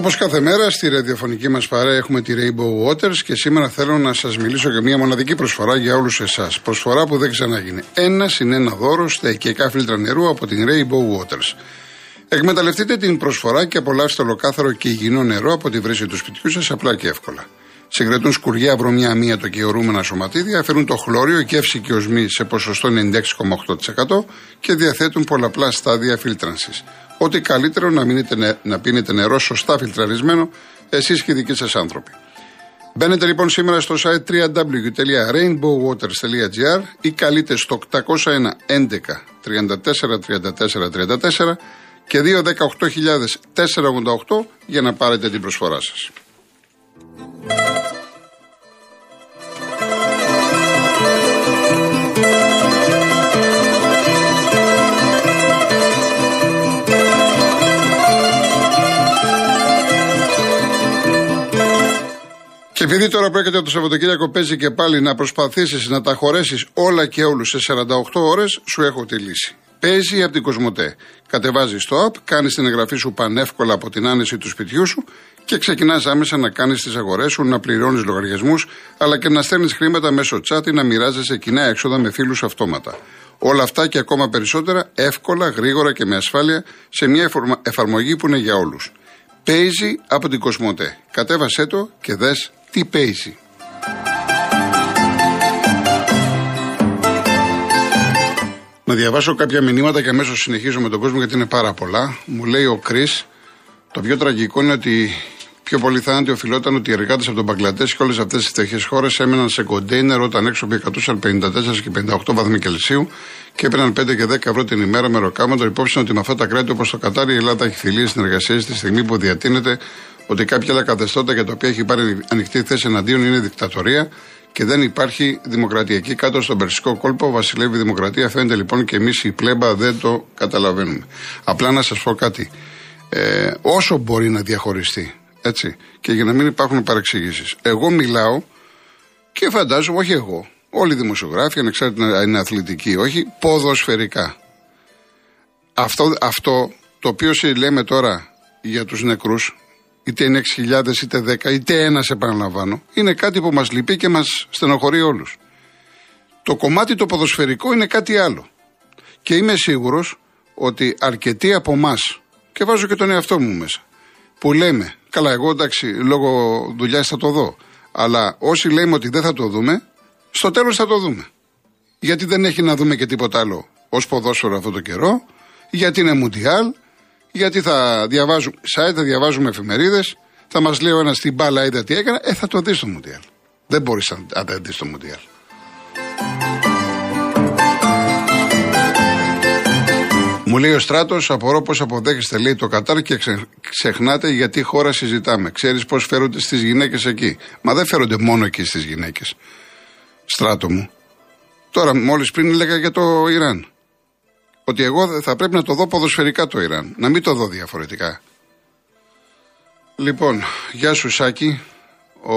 Όπως κάθε μέρα στη ραδιοφωνική μας παρέα έχουμε τη Rainbow Waters και σήμερα θέλω να σας μιλήσω για μια μοναδική προσφορά για όλους εσάς. Προσφορά που δεν ξαναγίνει. Ένα συν ένα δώρο στα οικιακά φίλτρα νερού από την Rainbow Waters. Εκμεταλλευτείτε την προσφορά και απολαύστε ολοκάθαρο και υγιεινό νερό από τη βρύση του σπιτιού σας απλά και εύκολα. Συγκρατούν σκουριά, βρωμιά, αμύατο και ορούμενα σωματίδια, αφαιρούν το χλώριο, κεύση και οσμή σε ποσοστό 96,8% και διαθέτουν πολλαπλά στάδια φίλτρανσης. Ό,τι καλύτερο να, μείνετε, να πίνετε νερό σωστά φιλτραρισμένο, εσείς και οι δικοί σας άνθρωποι. Μπαίνετε λοιπόν σήμερα στο site www.rainbowwaters.gr ή καλείτε στο 801 11 34 34 34 και 218.488 για να πάρετε την προσφορά σας. Και επειδή τώρα πρόκειται το Σαββατοκύριακο παίζει και πάλι να προσπαθήσεις να τα χωρέσεις όλα και όλους σε 48 ώρες, σου έχω τη λύση. Παίζει από την Κοσμοτέ. Κατεβάζει το app, κάνεις την εγγραφή σου πανεύκολα από την άνεση του σπιτιού σου και ξεκινάς άμεσα να κάνεις τις αγορές σου, να πληρώνεις λογαριασμούς, αλλά και να στέλνεις χρήματα μέσω chat ή να μοιράζεσαι κοινά έξοδα με φίλους αυτόματα. Όλα αυτά και ακόμα περισσότερα εύκολα, γρήγορα και με ασφάλεια σε μια εφαρμογή που είναι για όλους. Παίζει από την Κοσμοτέ. Κατέβασέ το και δες τι παίζει. Να διαβάσω κάποια μηνύματα και αμέσως συνεχίζω με τον κόσμο γιατί είναι πάρα πολλά. Μου λέει ο Κρι, το πιο τραγικό είναι ότι πιο πολύ θάνατοι οφειλόταν ότι οι εργάτες από τον Μπαγκλαντές και όλες αυτές τις φτωχές χώρες έμεναν σε κοντέινερ όταν έξω από 154 και 58 βαθμοί Κελσίου και έπαιρναν 5 και 10 ευρώ την ημέρα με ροκάματο. Υπόψη ότι με αυτά τα κράτη όπως το Κατάρι η Ελλάδα έχει φιλίες συνεργασίες στη στιγμή που διατείνεται ότι κάποια άλλα καθεστώτα για τα οποία έχει πάρει ανοιχτή θέση εναντίον είναι δικτατορία και δεν υπάρχει δημοκρατία. Εκεί κάτω στον Περσικό κόλπο βασιλεύει η δημοκρατία. Φαίνεται λοιπόν και εμείς η πλέμπα δεν το καταλαβαίνουμε. Απλά να σας πω κάτι. Ε, όσο μπορεί να διαχωριστεί, έτσι, και για να μην υπάρχουν παρεξηγήσεις. Εγώ μιλάω και φαντάζομαι, όχι εγώ, όλοι οι δημοσιογράφοι, ανεξάρτητα είναι αθλητικοί, όχι, ποδοσφαιρικά. Αυτό, αυτό το οποίο λέμε τώρα για τους νεκρούς είτε είναι 6.000 είτε 10 είτε ένας επαναλαμβάνω, είναι κάτι που μας λυπεί και μας στενοχωρεί όλους. Το κομμάτι το ποδοσφαιρικό είναι κάτι άλλο. Και είμαι σίγουρος ότι αρκετοί από εμάς, και βάζω και τον εαυτό μου μέσα, που λέμε, καλά, εγώ εντάξει, λόγω δουλειάς θα το δω, αλλά όσοι λέμε ότι δεν θα το δούμε, στο τέλος θα το δούμε. Γιατί δεν έχει να δούμε και τίποτα άλλο ως ποδόσφαιρο αυτό το καιρό, γιατί είναι Μουντιάλ, γιατί θα διαβάζουμε site, θα διαβάζουμε εφημερίδες, θα μας λέει ο ένας την μπάλα είδα τι έκανα, ε, θα το δεις στο Μουντιάλ. Δεν μπορείς να δεν δεις στο Μουντιάλ. Μου λέει ο Στράτος, απορώ πώς αποδέχεστε λέει το Κατάρ και ξεχνάτε γιατί χώρα συζητάμε. Ξέρεις πώς φέρονται στις γυναίκες εκεί. Μα δεν φέρονται μόνο εκεί στις γυναίκες. Στράτο μου. Τώρα, μόλις πριν έλεγα για το Ιράν ότι εγώ θα πρέπει να το δω ποδοσφαιρικά το Ιράν, να μην το δω διαφορετικά. Λοιπόν, γεια σου Σάκη. Ο,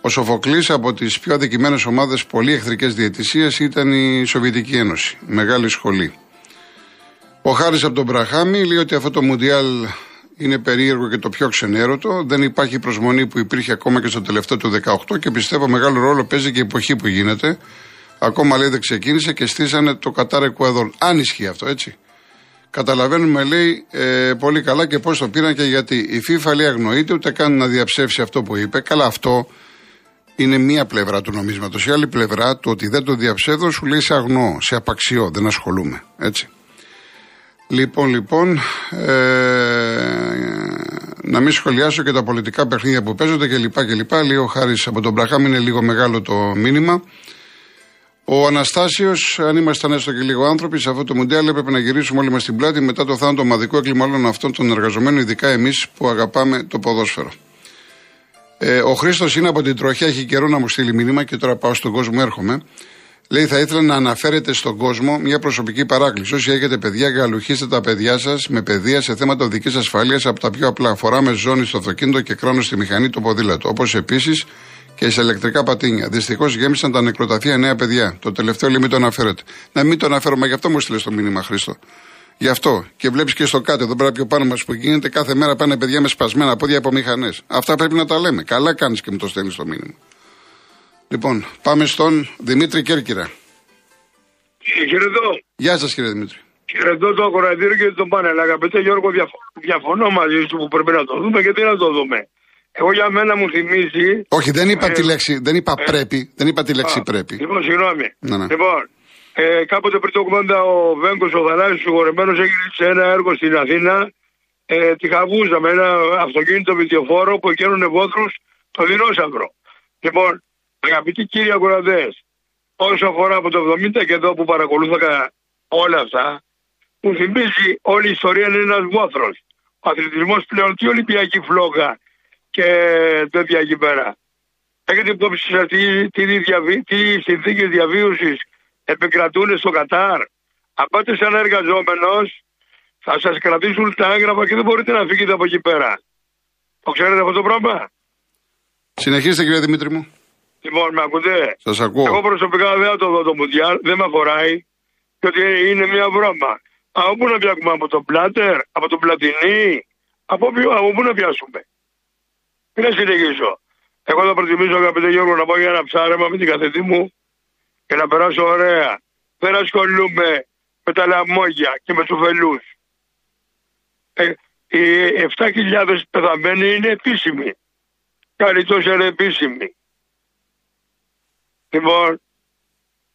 ο Σοφοκλής από τις πιο αδικημένες ομάδες πολύ εχθρικές διαιτησίες ήταν η Σοβιετική Ένωση, μεγάλη σχολή. Ο Χάρης από τον Μπραχάμι λέει ότι αυτό το Μουντιάλ είναι περίεργο και το πιο ξενέρωτο. Δεν υπάρχει προσμονή που υπήρχε ακόμα και στο τελευταίο του 18 και πιστεύω μεγάλο ρόλο παίζει και η εποχή που γίνεται. Ακόμα λέει δεν ξεκίνησε και στήσανε το Κατάρ Εκουαδόρ. Αν ισχύει αυτό, έτσι. Καταλαβαίνουμε, λέει, ε, πολύ καλά και πώς το πήραν και γιατί. Η FIFA λέει αγνοείται, ούτε καν να διαψεύσει αυτό που είπε. Καλά, αυτό είναι μία πλευρά του νομίσματος. Η άλλη πλευρά, το ότι δεν το διαψεύδω, σου λέει σε αγνώ, σε απαξιό, δεν ασχολούμαι. Έτσι. Λοιπόν, λοιπόν, ε, να μην σχολιάσω και τα πολιτικά παιχνίδια που παίζονται κλπ. Λέει ο Χάρης από τον Μπραχάμ είναι λίγο μεγάλο το μήνυμα. Ο Αναστάσιος, αν ήμασταν έστω και λίγο άνθρωποι, σε αυτό το μοντέλο έπρεπε να γυρίσουμε όλοι μας την πλάτη μετά το θάνατο ομαδικό έγκλημα όλων αυτών των εργαζομένων, ειδικά εμείς που αγαπάμε το ποδόσφαιρο. Ε, ο Χρήστος είναι από την τροχιά, έχει καιρό να μου στείλει μήνυμα και τώρα πάω στον κόσμο, έρχομαι. Λέει, θα ήθελα να αναφέρετε στον κόσμο μια προσωπική παράκληση. Όσοι έχετε παιδιά, γαλουχίστε τα παιδιά σας με παιδεία σε θέματα οδικής ασφάλειας από τα πιο απλά. Φοράμε ζώνη στο αυτοκίνητο και κρόνο στη μηχανή το ποδήλατο. Όπως επίσης και σε ηλεκτρικά πατίνια. Δυστυχώς γέμισαν τα νεκροταφεία νέα παιδιά. Το τελευταίο λέει μην το αναφέρετε. Να μην το αναφέρω, μα γι' αυτό μου στείλε το μήνυμα Χρήστο. Γι' αυτό. Και βλέπεις και στο κάτω, εδώ πέρα πιο πάνω μας που γίνεται, κάθε μέρα πάνε παιδιά με σπασμένα πόδια από μηχανές. Αυτά πρέπει να τα λέμε. Καλά κάνεις και μου το στέλνεις το μήνυμα. Λοιπόν, πάμε στον Δημήτρη Κέρκυρα. Χαιρετώ. Γεια σας κύριε Δημήτρη. Χαιρετώ το ακροατήριο και τον πάνελ. Αγαπητέ Γιώργο, διαφωνώ μαζί σου που πρέπει να το δούμε και τι να το δούμε. Εγώ για μένα μου θυμίζει. Όχι, δεν είπα ε, τη λέξη, δεν είπα ε, πρέπει. Δεν είπα τη λέξη πρέπει. Λοιπόν, συγγνώμη. Ναι, ναι. Λοιπόν, ε, κάποτε πριν το 80 ο Βέγκος ο Θαλάσσιο συγχωρεμένος έγινε σε ένα έργο στην Αθήνα. Ε, τη Χαβούζα με ένα αυτοκίνητο βιτιοφόρο που εκένωνε βόθρους το δεινόσαυρο. Λοιπόν, αγαπητοί κύριοι ακροατές, όσο αφορά από το 70 και εδώ που παρακολούθηκα όλα αυτά, μου θυμίζει όλη η ιστορία είναι ένας βόθρος. Ο αθλητισμός πλέον τι Ολυμπιακή φλόγα και τέτοια εκεί πέρα. Έχετε υπόψη σας τι, τι, τι συνθήκες διαβίωσης επικρατούν στο Κατάρ. Αν πάτε σαν εργαζόμενος, θα σας κρατήσουν τα έγγραφα και δεν μπορείτε να φύγετε από εκεί πέρα. Το ξέρετε αυτό το πράγμα; Συνεχίστε κύριε Δημήτρη μου. Λοιπόν, με ακούτε; Σας ακούω. Εγώ προσωπικά δεν θα το δω το Μουντιάλ, δεν με αφοράει. ότι είναι μια βρώμα. Από πού να πιάσουμε, από τον Πλάτερ, από τον Πλατινί, από, από πού να πιάσουμε; Τι να συνεχίσω. Εγώ θα προτιμήσω, αγαπητέ Γιώργο, να πάω για ένα ψάρεμα με την καθετή μου και να περάσω ωραία. Δεν ασχολούμαι με τα λαμόγια και με τους φελούς. Ε, οι 7.000 πεθαμένοι είναι επίσημοι. Καλή τόσο είναι επίσημοι. Λοιπόν,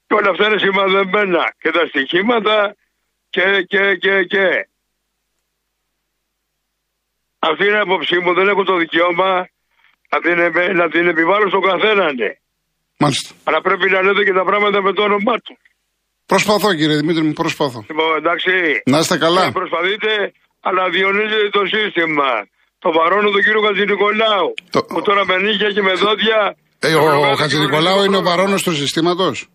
και όλα αυτά είναι σημαδεμένα. Και τα στοιχήματα και, και, και, και. Αυτή είναι η άποψή μου. Δεν έχω το δικαίωμα να την, να την επιβάλλω στον καθέναν. Ναι. Μάλιστα. Αλλά πρέπει να λέτε και τα πράγματα με το όνομά του. Προσπαθώ κύριε Δημήτρη μου, προσπαθώ. Λοιπόν, εντάξει. Να είστε καλά. Ε, προσπαθείτε, αλλά διονύζετε το σύστημα. Το βαρώνω του κύριο Χατζηνικολάου. Το... Που τώρα με νύχια και με δόντια. Ε, ο, ο, ο Χατζηνικολάου είναι ο βαρόνο του συστήματος;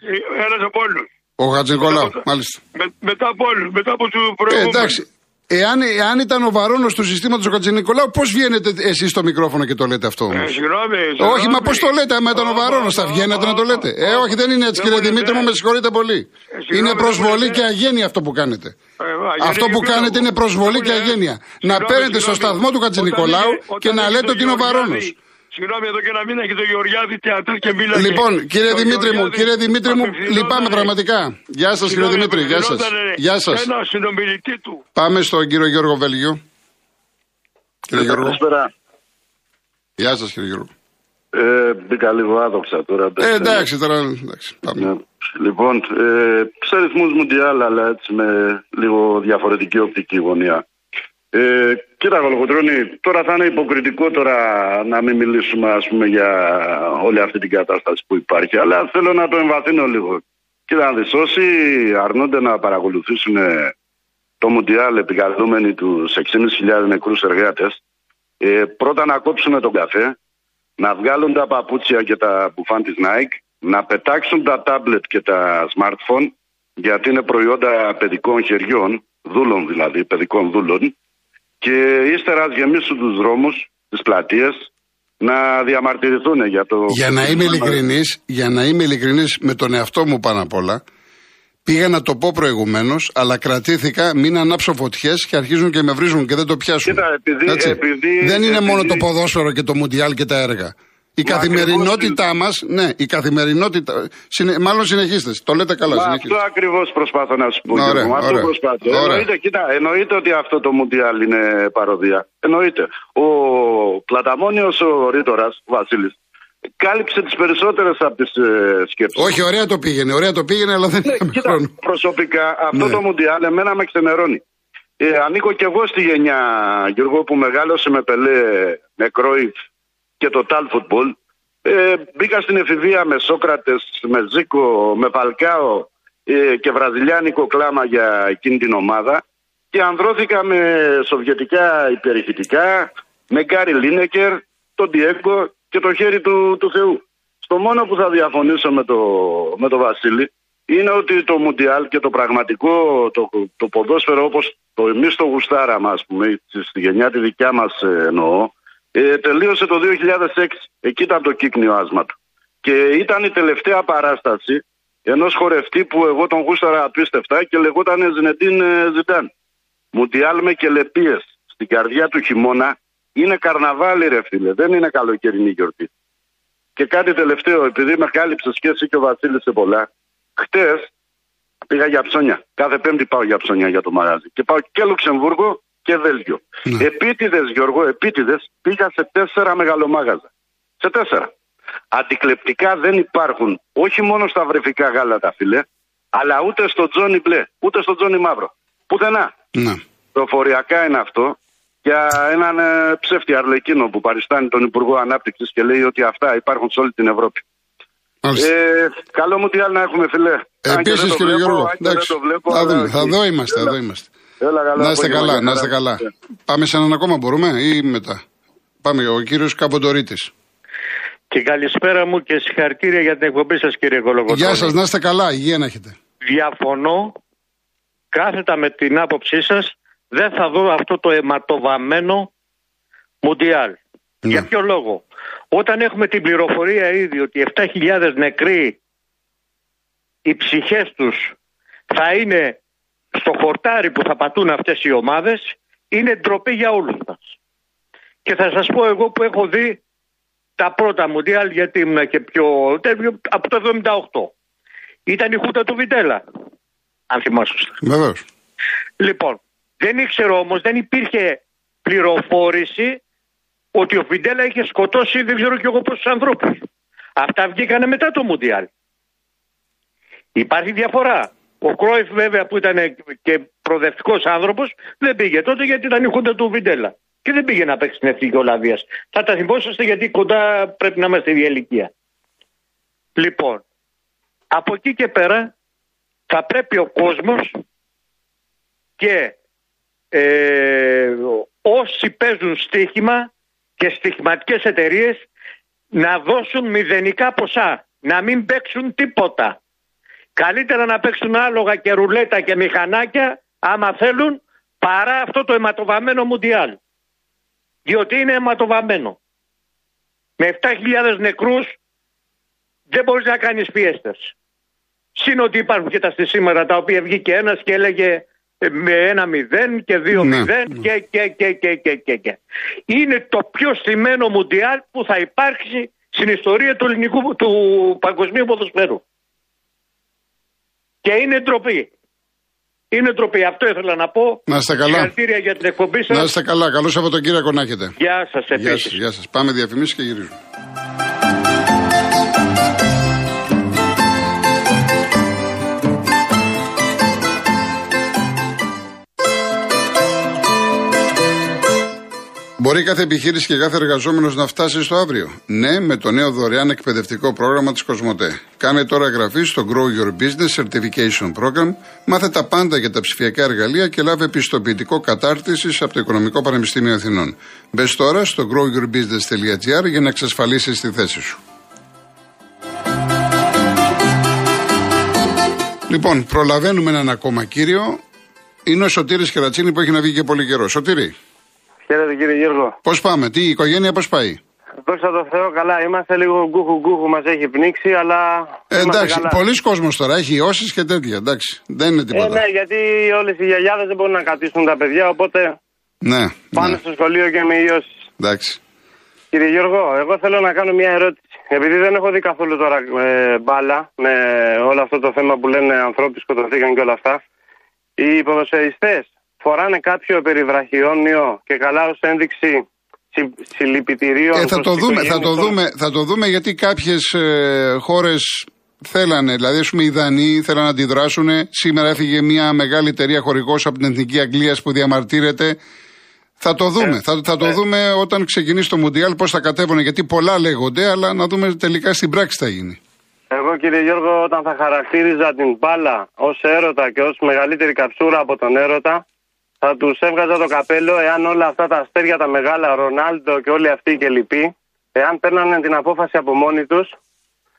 Ε, Ένας από όλους. Ο Χατζηνικολάου, μάλιστα. Με, μετά από όλους, μετά από τους προηγούμενους. Ε, εντάξει, Εάν, εάν ήταν ο βαρόνος του συστήματο ο Κατζηνικολάου, πώς βγαίνετε εσείς στο μικρόφωνο και το λέτε αυτό όμως; Ε, συγγνώμη, Όχι, μα πώς το λέτε, άμα ήταν ο βαρόνος, θα βγαίνετε να το λέτε. Ε, όχι, δεν είναι έτσι, κύριε Δημήτρη μου, με συγχωρείτε πολύ. Ε, είναι προσβολή και αγένεια αυτό που κάνετε. Ε, αυτό που κάνετε είναι προσβολή και αγένεια. Να παίρνετε στο σταθμό του Κατζηνικολάου και να λέτε ότι είναι ο βαρόνος. Συγγνώμη, εδώ και ένα μήνα έχει το Γεωργιάδη θεατή και μίλα. Λοιπόν, κύριε Δημήτρη μου, κύριε Δημήτρη μου, λυπάμαι πραγματικά. Γεια σας, κύριε Δημήτρη, γεια σας. Γεια σας. Ένα συνομιλητή του. Πάμε στον κύριο Γιώργο Βέλγιο. Κύριε Γιώργο. Γεια σας, κύριε Γιώργο. Ε, μπήκα λίγο άδοξα τώρα. Ε, εντάξει, τώρα εντάξει. Πάμε. Ναι. Λοιπόν, ε, σε ρυθμούς Μουντιάλ, αλλά έτσι με λίγο διαφορετική οπτική γωνία. Ε, κοίτα, Γολοκοτρώνη, τώρα θα είναι υποκριτικό τώρα να μην μιλήσουμε ας πούμε, για όλη αυτή την κατάσταση που υπάρχει, αλλά θέλω να το εμβαθύνω λίγο. Κοίτα, να δεις, όσοι αρνούνται να παρακολουθήσουν το Μουντιάλ επικαλούμενοι τους 6.500 νεκρούς εργάτες, ε, πρώτα να κόψουν τον καφέ, να βγάλουν τα παπούτσια και τα μπουφάν της Nike, να πετάξουν τα τάμπλετ και τα smartphone, γιατί είναι προϊόντα παιδικών χεριών, δούλων δηλαδή, παιδικών δούλων, και ύστερα γεμίσουν τους δρόμους, τις πλατείες, να διαμαρτυρηθούν για το... Για να είμαι ειλικρινής, για να είμαι ειλικρινής με τον εαυτό μου πάνω απ' όλα, Πήγα να το πω προηγουμένως, αλλά κρατήθηκα, μην ανάψω φωτιές και αρχίζουν και με βρίζουν και δεν το πιάσουν. Κοίτα, επειδή, επειδή, δεν είναι μόνο το ποδόσφαιρο και το Μουντιάλ και τα έργα. Η καθημερινότητά μας, ναι, η καθημερινότητα. Συνε, μάλλον συνεχίστε. Το λέτε καλά. Μα αυτό ακριβώς προσπάθω να σου πω. Ωραία, ωραία, αυτό προσπάθω. Εννοείται, κοίτα, εννοείται ότι αυτό το Μουντιάλ είναι παροδία. Εννοείται. Ο Πλαταμόνιος ο Ρήτορας, ο Βασίλης, κάλυψε τις περισσότερες από τις ε, σκέψεις. Όχι, ωραία το πήγαινε, ωραία το πήγαινε, αλλά δεν ναι, κοίτα, χρόνο. Προσωπικά αυτό ναι. το Μουντιάλ εμένα με ξενερώνει. Ε, ανήκω κι εγώ στη γενιά, Γιώργο, που μεγάλωσε με Πελέ, με Κρόιτς, και το τάλ φουτμπολ. Ε, μπήκα στην εφηβεία με Σόκρατες, με Ζήκο, με Παλκάο ε, και βραζιλιάνικο κλάμα για εκείνη την ομάδα και ανδρώθηκα με σοβιετικά υπερηχητικά, με Γκάρι Λίνεκερ, τον Διέγκο και το χέρι του, του Θεού. Στο μόνο που θα διαφωνήσω με το, με το Βασίλη είναι ότι το Μουντιάλ και το πραγματικό, το, το ποδόσφαιρο όπως το εμείς το γουστάραμε ας πούμε, στη γενιά τη δικιά μας ε, εννοώ, ε, τελείωσε το 2006. Εκεί ήταν το κύκνιο άσμα του. Και ήταν η τελευταία παράσταση Ενός χορευτή που εγώ τον γούσταρα απίστευτα και λεγόταν Ζινετίν ε, Ζιντάν. Μουντιάλ με κελεπίε στην καρδιά του χειμώνα είναι καρναβάλι, ρε φίλε. Δεν είναι καλοκαιρινή γιορτή. Και κάτι τελευταίο, επειδή με κάλυψε σχέση και ο Βασίλης σε πολλά, χτες πήγα για ψώνια. Κάθε Πέμπτη πάω για ψώνια για το μαγάζι. Και πάω και Λουξεμβούργο και Βέλγιο. Ναι. Επίτηδες, Γιώργο, επίτηδες πήγα σε τέσσερα μεγαλομάγαζα. Σε τέσσερα. Αντικλεπτικά δεν υπάρχουν όχι μόνο στα βρεφικά γάλατα, φίλε, αλλά ούτε στο Τζόνι μπλε, ούτε στο Τζόνι μαύρο. Πουθενά. Ναι. Προφοριακά είναι αυτό για έναν ε, ψεύτη αρλεκίνο που παριστάνει τον Υπουργό Ανάπτυξης και λέει ότι αυτά υπάρχουν σε όλη την Ευρώπη. Ε, καλό μου τι άλλο να έχουμε, φιλέ. Επίσης, κύριε Γιώργο, εντάξει, θα δούμε. Θα εδώ είμαστε, εδώ είμαστε. να είστε καλά, να είστε καλά. Πάμε σε έναν ακόμα, μπορούμε ή μετά. Πάμε, ο κύριος Καποντορίτη. Και καλησπέρα μου και συγχαρητήρια για την εκπομπή σας, κύριε Κολογοτρόνη. Γεια σας, να είστε καλά, υγεία να έχετε. Διαφωνώ κάθετα με την άποψή σας, δεν θα δω αυτό το αιματοβαμμένο Μουντιάλ. Ναι. Για ποιο λόγο; Όταν έχουμε την πληροφορία ήδη ότι 7.000 νεκροί οι ψυχές τους θα είναι στο χορτάρι που θα πατούν αυτές οι ομάδες είναι ντροπή για όλους μας. Και θα σας πω εγώ που έχω δει τα πρώτα Μουντιάλ γιατί ήμουν και πιο από το 78. Ήταν η χούτα του Βιτέλα. Αν θυμάσαι. Βεβαίως. Λοιπόν, δεν ήξερα όμως, δεν υπήρχε πληροφόρηση ότι ο Φιντέλα είχε σκοτώσει δεν ξέρω κι εγώ πόσους ανθρώπους. Αυτά βγήκανε μετά το Μουντιάλ. Υπάρχει διαφορά. Ο Κρόιφ βέβαια που ήταν και προοδευτικός άνθρωπος δεν πήγε τότε γιατί ήταν η χούντα του Βιντέλα. Και δεν πήγε να παίξει στην Εθνική Ολλανδίας. Θα τα θυμόσαστε γιατί κοντά πρέπει να είμαστε η ηλικία. Λοιπόν, από εκεί και πέρα θα πρέπει ο κόσμος και ε, όσοι παίζουν στοίχημα και στοιχηματικές εταιρείες να δώσουν μηδενικά ποσά, να μην παίξουν τίποτα. Καλύτερα να παίξουν άλογα και ρουλέτα και μηχανάκια άμα θέλουν παρά αυτό το αιματοβαμμένο μουντιάλ. Διότι είναι αιματοβαμμένο. Με 7.000 νεκρούς δεν μπορείς να κάνεις πιέστες. Συν ότι υπάρχουν και τα σήμερα τα οποία βγήκε ένας και έλεγε με ένα μηδέν και δύο ναι, μηδέν ναι. Και, και, και, και, και, και, και. Είναι το πιο στημένο μουντιάλ που θα υπάρξει στην ιστορία του ελληνικού του παγκοσμίου ποδοσφαίρου. Και είναι ντροπή. Είναι ντροπή. Αυτό ήθελα να πω. Να είστε καλά. Συγχαρητήρια για την εκπομπή σας. Να είστε καλά. Καλό Σαββατοκύριακο να έχετε. Γεια σας, Γεια σας, γεια σας. Πάμε διαφημίσεις και γυρίζουμε. Μπορεί κάθε επιχείρηση και κάθε εργαζόμενος να φτάσει στο αύριο. Ναι, με το νέο δωρεάν εκπαιδευτικό πρόγραμμα της Κοσμοτέ. Κάνε τώρα εγγραφή στο Grow Your Business Certification Program, μάθε τα πάντα για τα ψηφιακά εργαλεία και λάβε επιστοποιητικό κατάρτισης από το Οικονομικό Πανεπιστήμιο Αθηνών. Μπες τώρα στο growyourbusiness.gr για να εξασφαλίσεις τη θέση σου. Λοιπόν, προλαβαίνουμε έναν ακόμα κύριο. Είναι ο Σωτήρης Κερατσίνη που έχει να βγει και πολύ καιρό. Σωτήρη. Χαίρετε κύριε Γιώργο. Πώς πάμε, τι η οικογένεια πώς πάει; Δόξα τω Θεώ, καλά είμαστε. Λίγο γκούχου γκούχου μας έχει πνίξει, αλλά. Ε, εντάξει, πολλοί κόσμοι τώρα έχει ιώσει και τέτοια. Εντάξει, δεν είναι τίποτα. Ε, ναι, γιατί όλες οι γιαγιάδες δεν μπορούν να κρατήσουν τα παιδιά, οπότε. Ναι. Πάνε ναι. στο σχολείο και με ιώσεις. Εντάξει. Κύριε Γιώργο, εγώ θέλω να κάνω μια ερώτηση. Επειδή δεν έχω δει καθόλου τώρα ε, μπάλα με όλο αυτό το θέμα που λένε ανθρώποι σκοτωθήκαν και όλα αυτά. Οι ποδοσφαιριστές φοράνε κάποιο περιβραχιόνιο και καλά ως ένδειξη συλληπιτηρίων. Ε, θα, το δούμε, θα, το δούμε, θα το δούμε γιατί κάποιες ε, χώρες θέλανε, δηλαδή ας πούμε οι Δανείοι θέλαν να αντιδράσουν. Σήμερα έφυγε μια μεγάλη εταιρεία χορηγός από την Εθνική Αγγλίας που διαμαρτύρεται. Θα το δούμε. Ε, θα, θα το ε. δούμε όταν ξεκινήσει το Μουντιάλ πώς θα κατέβουν. Γιατί πολλά λέγονται, αλλά να δούμε τελικά στην πράξη θα γίνει. Εγώ κύριε Γιώργο, όταν θα χαρακτήριζα την μπάλα ως έρωτα και ως μεγαλύτερη καψούρα από τον έρωτα, θα τους έβγαζα το καπέλο εάν όλα αυτά τα αστέρια τα μεγάλα, Ρονάλντο και όλοι αυτοί και λοιποί, εάν παίρνανε την απόφαση από μόνοι τους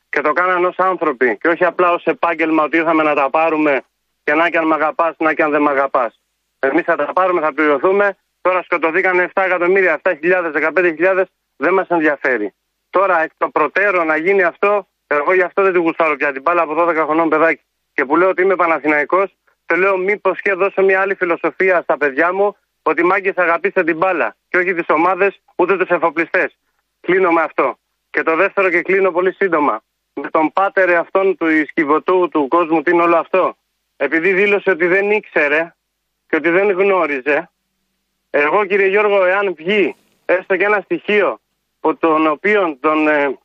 και το κάνανε ως άνθρωποι και όχι απλά ως επάγγελμα ότι ήρθαμε να τα πάρουμε και να και αν μ' αγαπάς, να και αν δεν μ' αγαπάς. Εμείς θα τα πάρουμε, θα πληρωθούμε. Τώρα σκοτωθήκαν 7 εκατομμύρια, 7.000, 15.000, δεν μας ενδιαφέρει. Τώρα εκ των προτέρων να γίνει αυτό, Εγώ γι' αυτό δεν την γουστάρω πια την μπάλα από 12 χρονών παιδάκι. Και που λέω ότι είμαι Παναθηναϊκός, το λέω μήπως και δώσω μια άλλη φιλοσοφία στα παιδιά μου ότι μάγκες αγαπήστε την μπάλα και όχι τις ομάδες ούτε τους εφοπλιστές. Κλείνω με αυτό. Και το δεύτερο και κλείνω πολύ σύντομα. Με τον πάτερ αυτόν του ισκυβωτού του κόσμου, τι είναι όλο αυτό; Επειδή δήλωσε ότι δεν ήξερε και ότι δεν γνώριζε, εγώ κύριε Γιώργο, εάν βγει έστω και ένα στοιχείο που τον οποίο τον, ε,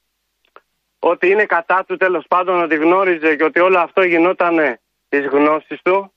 ότι είναι κατά του τέλος πάντων, ότι γνώριζε και ότι όλο αυτό γινόταν τη γνώση του,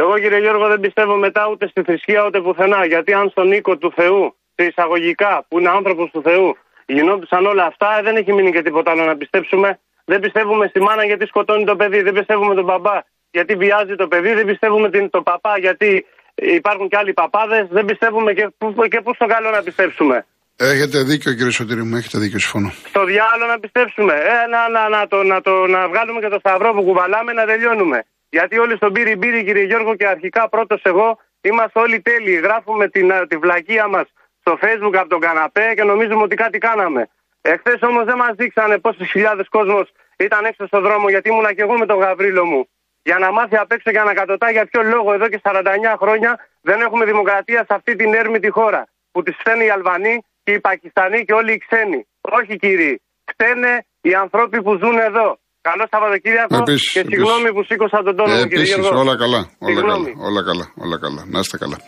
εγώ κύριε Γιώργο δεν πιστεύω μετά ούτε στη θρησκεία ούτε πουθενά. Γιατί αν στον οίκο του Θεού, σε εισαγωγικά, που είναι άνθρωπος του Θεού, γινόντουσαν όλα αυτά, ε, δεν έχει μείνει και τίποτα άλλο να πιστέψουμε. Δεν πιστεύουμε στη μάνα γιατί σκοτώνει το παιδί. Δεν πιστεύουμε τον μπαμπά γιατί βιάζει το παιδί. Δεν πιστεύουμε την, τον παπά γιατί υπάρχουν και άλλοι παπάδες. Δεν πιστεύουμε και, και πού στο καλό να πιστέψουμε. Έχετε δίκιο κύριε Σωτήρη μου, έχετε δίκιο, συμφωνώ. Στο διάλογο να πιστέψουμε. Ε, να, να, να, το, να, το, να βγάλουμε και το σταυρό που κουβαλάμε να τελειώνουμε. Γιατί όλοι στον πύρι μπύρι, κύριε Γιώργο, και αρχικά πρώτος εγώ είμαστε όλοι τέλειοι. Γράφουμε την, τη βλακεία μας στο facebook από τον καναπέ και νομίζουμε ότι κάτι κάναμε. Εχθές όμως δεν μας δείξανε πόσες χιλιάδες κόσμος ήταν έξω στον δρόμο, γιατί ήμουνα και εγώ με τον Γαβρίλο μου. Για να μάθει απ' έξω και ανακατοτά για ποιο λόγο εδώ και 49 χρόνια δεν έχουμε δημοκρατία σε αυτή την έρμητη χώρα. Που τη φταίνουν οι Αλβανοί και οι Πακιστανοί και όλοι οι ξένοι. Όχι κύριοι. Φταίνε οι άνθρωποι που ζουν εδώ. Καλό Σαββατοκύριακο επίσης, και συγγνώμη που σήκωσα τον τόνο μου, κύριε Γιώργο. Όλα καλά, όλα καλά, όλα καλά, όλα καλά. Να είστε καλά.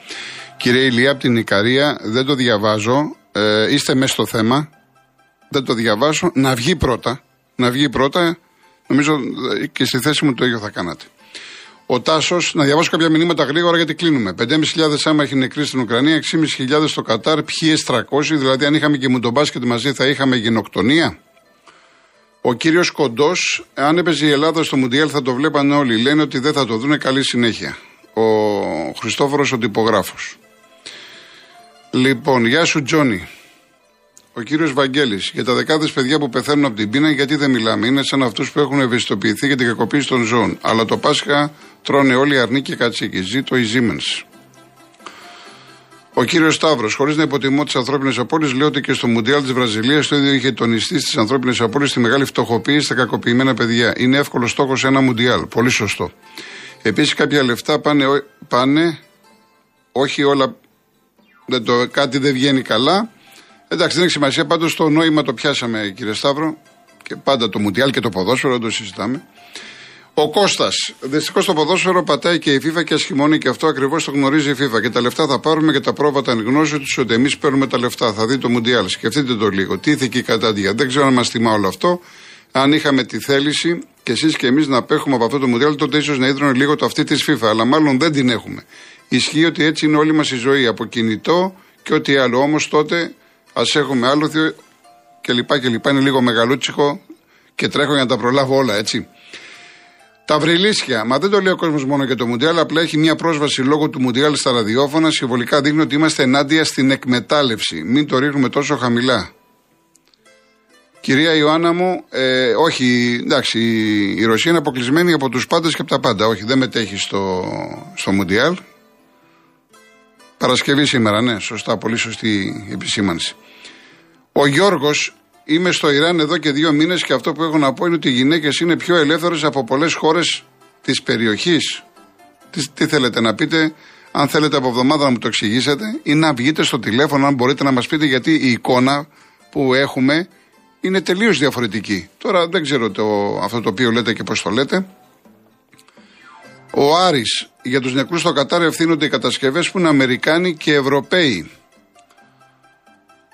Κύριε Ηλία από την Ικαρία, δεν το διαβάζω. Ε, είστε μέσα στο θέμα. Δεν το διαβάζω. Να βγει πρώτα. Να βγει πρώτα. Νομίζω ε, και στη θέση μου το ίδιο θα κάνατε. Ο Τάσος, να διαβάσω κάποια μηνύματα γρήγορα γιατί κλείνουμε. 5.500 άμαχοι νεκροί στην Ουκρανία, 6.500 στο Κατάρ, ποιοι 300, δηλαδή αν είχαμε και μουντομπάσκετ μαζί θα είχαμε γενοκτονία; Ο κύριος Κοντός, αν έπαιζε η Ελλάδα στο Μουντιέλ θα το βλέπαν όλοι. Λένε ότι δεν θα το δούνε καλή συνέχεια. Ο Χριστόφορος ο τυπογράφος. Λοιπόν, γεια σου Τζόνι. Ο κύριος Βαγγέλης, για τα δεκάδες παιδιά που πεθαίνουν από την πείνα, γιατί δεν μιλάμε; Είναι σαν αυτούς που έχουν ευαισθητοποιηθεί για την κακοποίηση των ζώων. Αλλά το Πάσχα τρώνε όλοι αρνή και κατσίκι. Ζήτω η Siemens. Ο κύριος Σταύρος, χωρίς να υποτιμώ τις ανθρώπινες απώλειες, λέω ότι και στο Μουντιάλ της Βραζιλίας το ίδιο είχε τονιστεί στις ανθρώπινες απώλειες τη μεγάλη φτωχοποίηση στα κακοποιημένα παιδιά. Είναι εύκολος στόχος σε ένα Μουντιάλ. Πολύ σωστό. Επίσης, κάποια λεφτά πάνε, πάνε όχι όλα. Δεν το, κάτι δεν βγαίνει καλά. Εντάξει, δεν έχει σημασία. Πάντως το νόημα το πιάσαμε, κύριε Σταύρο. Και πάντα το Μουντιάλ και το ποδόσφαιρο, δεν το συζητάμε. Ο Κώστας. Δυστυχώς το ποδόσφαιρο πατάει και η FIFA και ασχημώνει και αυτό ακριβώς το γνωρίζει η FIFA. Και τα λεφτά θα πάρουμε και τα πρόβατα εν γνώση τους ότι εμείς παίρνουμε τα λεφτά. Θα δει το Μουντιάλ. Σκεφτείτε το λίγο. Τι ηθική κατάντια. Δεν ξέρω αν μας θυμά όλο αυτό. Αν είχαμε τη θέληση και εσείς και εμείς να απέχουμε από αυτό το Μουντιάλ, τότε ίσως να ίδρωνε λίγο το αυτή της FIFA. Αλλά μάλλον δεν την έχουμε. Ισχύει ότι έτσι είναι όλη μας η ζωή. Από κινητό και ό,τι άλλο. Όμως τότε ας έχουμε άλλο και λοιπά και λοιπά. Είναι λίγο μεγαλούτσικο και τρέχω για να τα προλάβω όλα έτσι. Τα βρυλίσια. Μα δεν το λέει ο κόσμος μόνο για το Μουντιάλ, απλά έχει μια πρόσβαση λόγω του Μουντιάλ στα ραδιόφωνα. Συμβολικά δείχνει ότι είμαστε ενάντια στην εκμετάλλευση. Μην το ρίχνουμε τόσο χαμηλά. Κυρία Ιωάννα μου, ε, όχι, εντάξει, η Ρωσία είναι αποκλεισμένη από τους πάντες και από τα πάντα. Όχι, δεν μετέχει στο, στο Μουντιάλ. Παρασκευή σήμερα, ναι, σωστά, πολύ σωστή επισήμανση. Ο Γιώργος Είμαι στο Ιράν εδώ και δύο μήνες και αυτό που έχω να πω είναι ότι οι γυναίκες είναι πιο ελεύθερες από πολλές χώρες της περιοχής. Τι, τι θέλετε να πείτε, αν θέλετε από εβδομάδα να μου το εξηγήσετε ή να βγείτε στο τηλέφωνο, αν μπορείτε να μας πείτε, γιατί η εικόνα που έχουμε είναι τελείως διαφορετική. Τώρα δεν ξέρω το, αυτό το οποίο λέτε και πώς το λέτε. Ο Άρης, για τους νεκρούς στο Κατάρ ευθύνονται οι κατασκευές που είναι Αμερικάνοι και Ευρωπαίοι.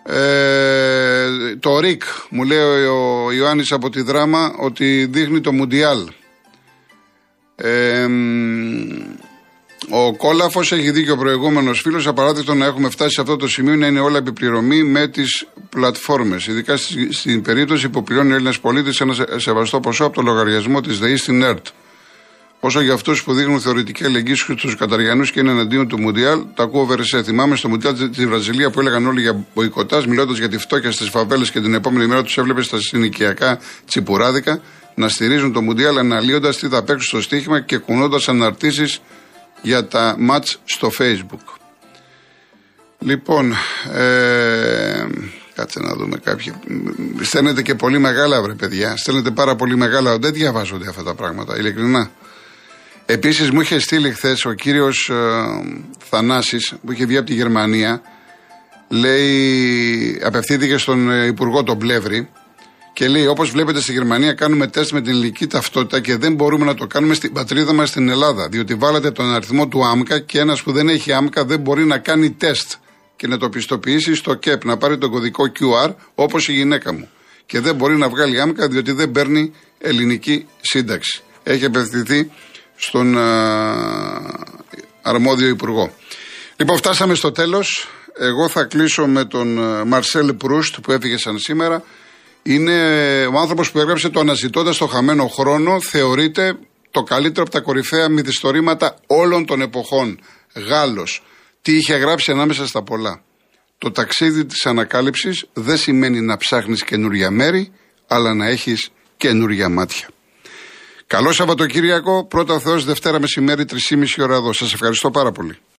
Ε, το ΡΙΚ, μου λέει ο Ιωάννης από τη δράμα, ότι δείχνει το Μουντιάλ. Ε, ο Κόλαφος έχει δίκιο ο προηγούμενος φίλος. Απαράδεκτο να έχουμε φτάσει σε αυτό το σημείο να είναι όλα επιπληρωμή με τις πλατφόρμες. Ειδικά στην περίπτωση που πληρώνει ο Έλληνας πολίτης ένα σεβαστό ποσό από το λογαριασμό της ΔΕΗ στην ΕΡΤ. Όσο για αυτούς που δείχνουν θεωρητική αλληλεγγύη στους Καταριανούς και είναι εναντίον του Μουντιάλ, τα ακούω βερσέ. Θυμάμαι στο Μουντιάλ τη Βραζιλία που έλεγαν όλοι για μποϊκοτά, μιλώντας για τη φτώχεια στις φαβέλες και την επόμενη μέρα τους έβλεπες στα συνοικιακά τσιπουράδικα να στηρίζουν το Μουντιάλ αναλύοντας τι θα παίξουν στο στοίχημα και κουνώντας αναρτήσεις για τα μάτς στο Facebook. Λοιπόν, ε, Κάτσε να δούμε κάποιοι. Στέλνετε και πολύ μεγάλα, βρε παιδιά. Στέλνετε πάρα πολύ μεγάλα. Δεν διαβάζονται αυτά τα πράγματα, ειλικρινά. Επίσης, μου είχε στείλει χθες ο κύριος ε, Θανάσης, που είχε βγει από τη Γερμανία, λέει, απευθύνθηκε στον ε, Υπουργό τον Πλεύρη και λέει: Όπως βλέπετε στη Γερμανία, κάνουμε τεστ με την ελληνική ταυτότητα και δεν μπορούμε να το κάνουμε στην πατρίδα μας στην Ελλάδα. Διότι βάλατε τον αριθμό του άμκα και ένας που δεν έχει άμκα δεν μπορεί να κάνει τεστ και να το πιστοποιήσει στο ΚΕΠ, να πάρει τον κωδικό QR όπως η γυναίκα μου. Και δεν μπορεί να βγάλει άμκα διότι δεν παίρνει ελληνική σύνταξη. Έχει απευθυνθεί στον αρμόδιο υπουργό. Λοιπόν, φτάσαμε στο τέλος. Εγώ θα κλείσω με τον Μαρσέλ Προύστ που έφυγε σαν σήμερα. Είναι ο άνθρωπος που έγραψε το Αναζητώντας το χαμένο χρόνο. Θεωρείται το καλύτερο από τα κορυφαία μυθιστορήματα όλων των εποχών. Γάλλος. Τι είχε γράψει ανάμεσα στα πολλά. Το ταξίδι της ανακάλυψης δεν σημαίνει να ψάχνεις καινούρια μέρη, αλλά να έχεις καινούρια μάτια. Καλό Σαββατοκύριακο, πρώτα Θεός Δευτέρα μεσημέρι 3,5 ώρα εδώ. Σας ευχαριστώ πάρα πολύ.